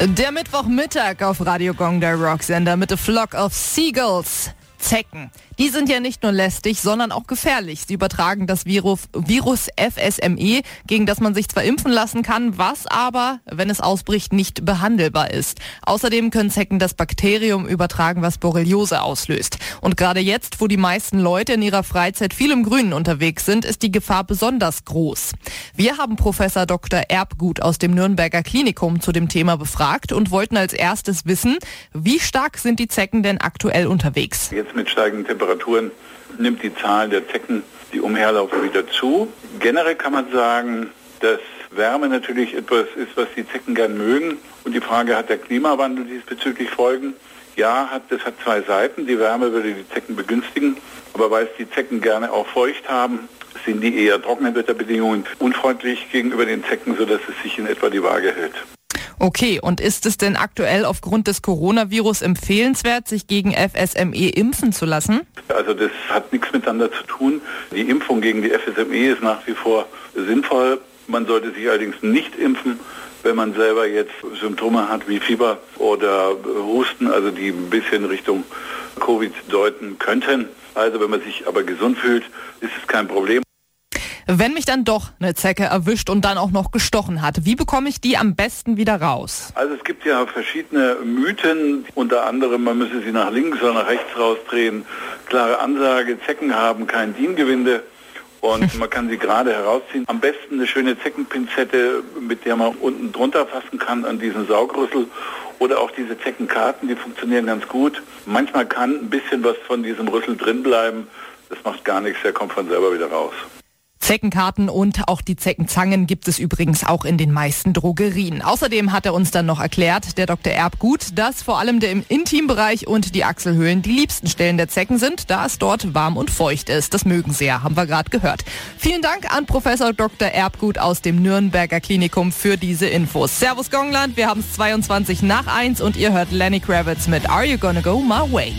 Der Mittwochmittag auf Radio Gong, der Rocksender mit a Flock of Seagulls. Zecken. Die sind ja nicht nur lästig, sondern auch gefährlich. Sie übertragen das Virus, Virus FSME, gegen das man sich zwar impfen lassen kann, was aber, wenn es ausbricht, nicht behandelbar ist. Außerdem können Zecken das Bakterium übertragen, was Borreliose auslöst. Und gerade jetzt, wo die meisten Leute in ihrer Freizeit viel im Grünen unterwegs sind, ist die Gefahr besonders groß. Wir haben Professor Dr. Erbgut aus dem Nürnberger Klinikum zu dem Thema befragt und wollten als erstes wissen, wie stark sind die Zecken denn aktuell unterwegs? Jetzt mit steigenden Temperaturen nimmt die Zahl der Zecken, die umherlaufen, wieder zu. Generell kann man sagen, dass Wärme natürlich etwas ist, was die Zecken gern mögen. Und die Frage, hat der Klimawandel diesbezüglich Folgen? Ja, hat, das hat zwei Seiten. Die Wärme würde die Zecken begünstigen. Aber weil es die Zecken gerne auch feucht haben, sind die eher trockenen Wetterbedingungen unfreundlich gegenüber den Zecken, sodass es sich in etwa die Waage hält. Okay, und ist es denn aktuell aufgrund des Coronavirus empfehlenswert, sich gegen FSME impfen zu lassen? Also das hat nichts miteinander zu tun. Die Impfung gegen die FSME ist nach wie vor sinnvoll. Man sollte sich allerdings nicht impfen, wenn man selber jetzt Symptome hat wie Fieber oder Husten, also die ein bisschen Richtung Covid deuten könnten. Also wenn man sich aber gesund fühlt, ist es kein Problem. Wenn mich dann doch eine Zecke erwischt und dann auch noch gestochen hat, wie bekomme ich die am besten wieder raus? Also es gibt ja verschiedene Mythen, unter anderem man müsse sie nach links oder nach rechts rausdrehen. Klare Ansage, Zecken haben kein Diengewinde und man kann sie gerade herausziehen. Am besten eine schöne Zeckenpinzette, mit der man unten drunter fassen kann an diesen Saugrüssel oder auch diese Zeckenkarten, die funktionieren ganz gut. Manchmal kann ein bisschen was von diesem Rüssel drin bleiben. Das macht gar nichts, der kommt von selber wieder raus. Zeckenkarten und auch die Zeckenzangen gibt es übrigens auch in den meisten Drogerien. Außerdem hat er uns dann noch erklärt, der Dr. Erbgut, dass vor allem der Intimbereich und die Achselhöhlen die liebsten Stellen der Zecken sind, da es dort warm und feucht ist. Das mögen sie ja, haben wir gerade gehört. Vielen Dank an Professor Dr. Erbgut aus dem Nürnberger Klinikum für diese Infos. Servus Gongland, wir haben es 22 nach 1 und ihr hört Lenny Kravitz mit Are You Gonna Go My Way?